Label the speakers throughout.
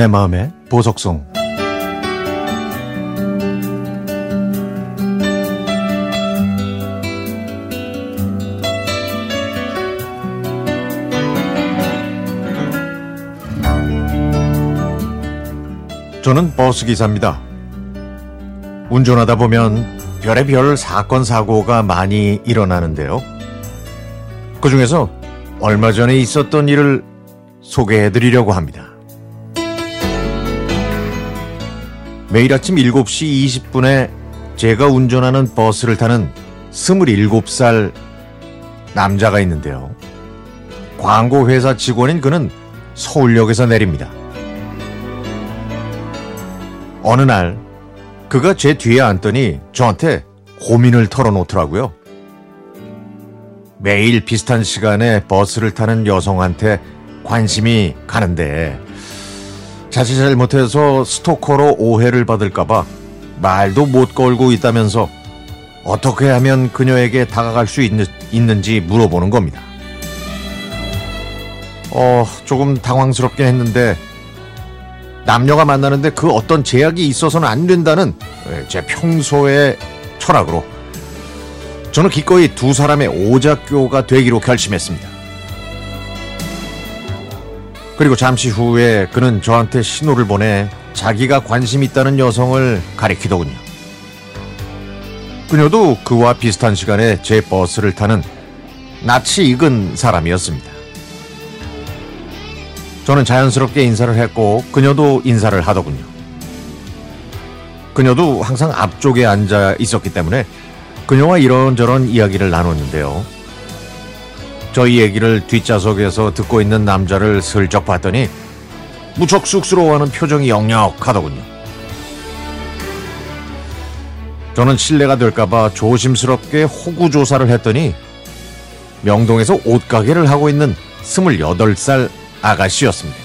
Speaker 1: 내 마음의 보석송 저는 버스 기사입니다. 운전하다 보면 별의별 사건 사고가 많이 일어나는데요. 그 중에서 얼마 전에 있었던 일을 소개해 드리려고 합니다. 매일 아침 7시 20분에 제가 운전하는 버스를 타는 27살 남자가 있는데요. 광고 회사 직원인 그는 서울역에서 내립니다. 어느 날 그가 제 뒤에 앉더니 저한테 고민을 털어놓더라고요. 매일 비슷한 시간에 버스를 타는 여성한테 관심이 가는데 자칫 잘못해서 스토커로 오해를 받을까봐 말도 못 걸고 있다면서 어떻게 하면 그녀에게 다가갈 수 있는, 있는지 물어보는 겁니다. 어, 조금 당황스럽긴 했는데 남녀가 만나는데 그 어떤 제약이 있어서는 안 된다는 제 평소의 철학으로 저는 기꺼이 두 사람의 오작교가 되기로 결심했습니다. 그리고 잠시 후에 그는 저한테 신호를 보내 자기가 관심 있다는 여성을 가리키더군요. 그녀도 그와 비슷한 시간에 제 버스를 타는 낯이 익은 사람이었습니다. 저는 자연스럽게 인사를 했고 그녀도 인사를 하더군요. 그녀도 항상 앞쪽에 앉아 있었기 때문에 그녀와 이런저런 이야기를 나눴는데요. 저희 얘기를 뒷좌석에서 듣고 있는 남자를 슬쩍 봤더니 무척 쑥스러워하는 표정이 역력하더군요. 저는 실례가 될까봐 조심스럽게 호구 조사를 했더니 명동에서 옷가게를 하고 있는 28살 아가씨였습니다.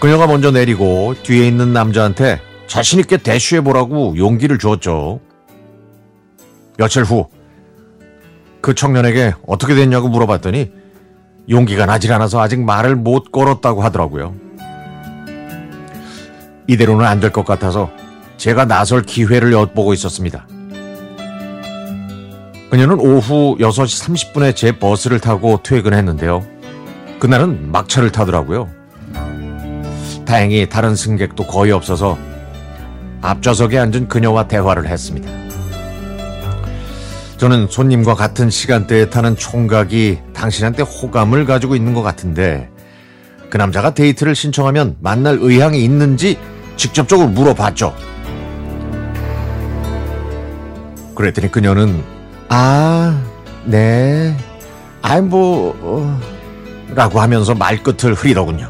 Speaker 1: 그녀가 먼저 내리고 뒤에 있는 남자한테 자신있게 대쉬해보라고 용기를 주었죠. 며칠 후, 그 청년에게 어떻게 됐냐고 물어봤더니 용기가 나질 않아서 아직 말을 못 걸었다고 하더라고요. 이대로는 안 될 것 같아서 제가 나설 기회를 엿보고 있었습니다. 그녀는 오후 6시 30분에 제 버스를 타고 퇴근했는데요. 그날은 막차를 타더라고요. 다행히 다른 승객도 거의 없어서 앞좌석에 앉은 그녀와 대화를 했습니다. 저는 손님과 같은 시간대에 타는 총각이 당신한테 호감을 가지고 있는 것 같은데 그 남자가 데이트를 신청하면 만날 의향이 있는지 직접적으로 물어봤죠. 그랬더니 그녀는 아, 네. 아이, 뭐, 어, 라고 하면서 말끝을 흐리더군요.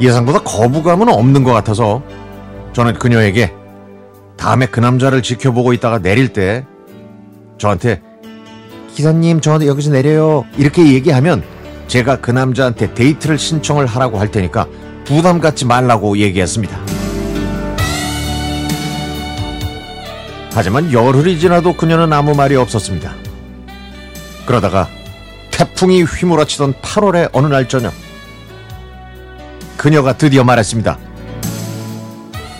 Speaker 1: 예상보다 거부감은 없는 것 같아서 저는 그녀에게 다음에 그 남자를 지켜보고 있다가 내릴 때 저한테 기사님 저 여기서 내려요 이렇게 얘기하면 제가 그 남자한테 데이트를 신청을 하라고 할 테니까 부담 갖지 말라고 얘기했습니다. 하지만 열흘이 지나도 그녀는 아무 말이 없었습니다. 그러다가 태풍이 휘몰아치던 8월의 어느 날 저녁 그녀가 드디어 말했습니다.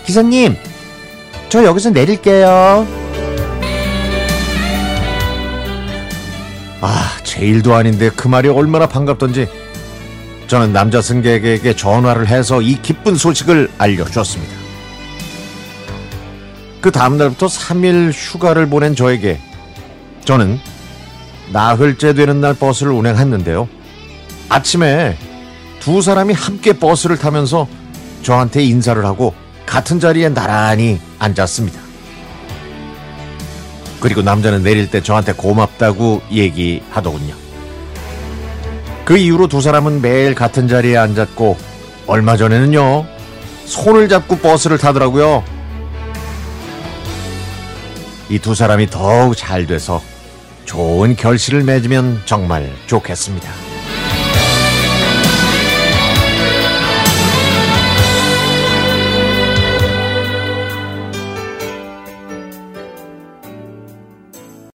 Speaker 1: 기사님, 저 여기서 내릴게요. 아, 제 일도 아닌데 그 말이 얼마나 반갑던지 저는 남자 승객에게 전화를 해서 이 기쁜 소식을 알려주었습니다. 그 다음날부터 3일 휴가를 보낸 저에게 저는 나흘째 되는 날 버스를 운행했는데요. 아침에 두 사람이 함께 버스를 타면서 저한테 인사를 하고 같은 자리에 나란히 앉았습니다. 그리고 남자는 내릴 때 저한테 고맙다고 얘기하더군요. 그 이후로 두 사람은 매일 같은 자리에 앉았고 얼마 전에는요 손을 잡고 버스를 타더라고요. 이 두 사람이 더욱 잘 돼서 좋은 결실을 맺으면 정말 좋겠습니다.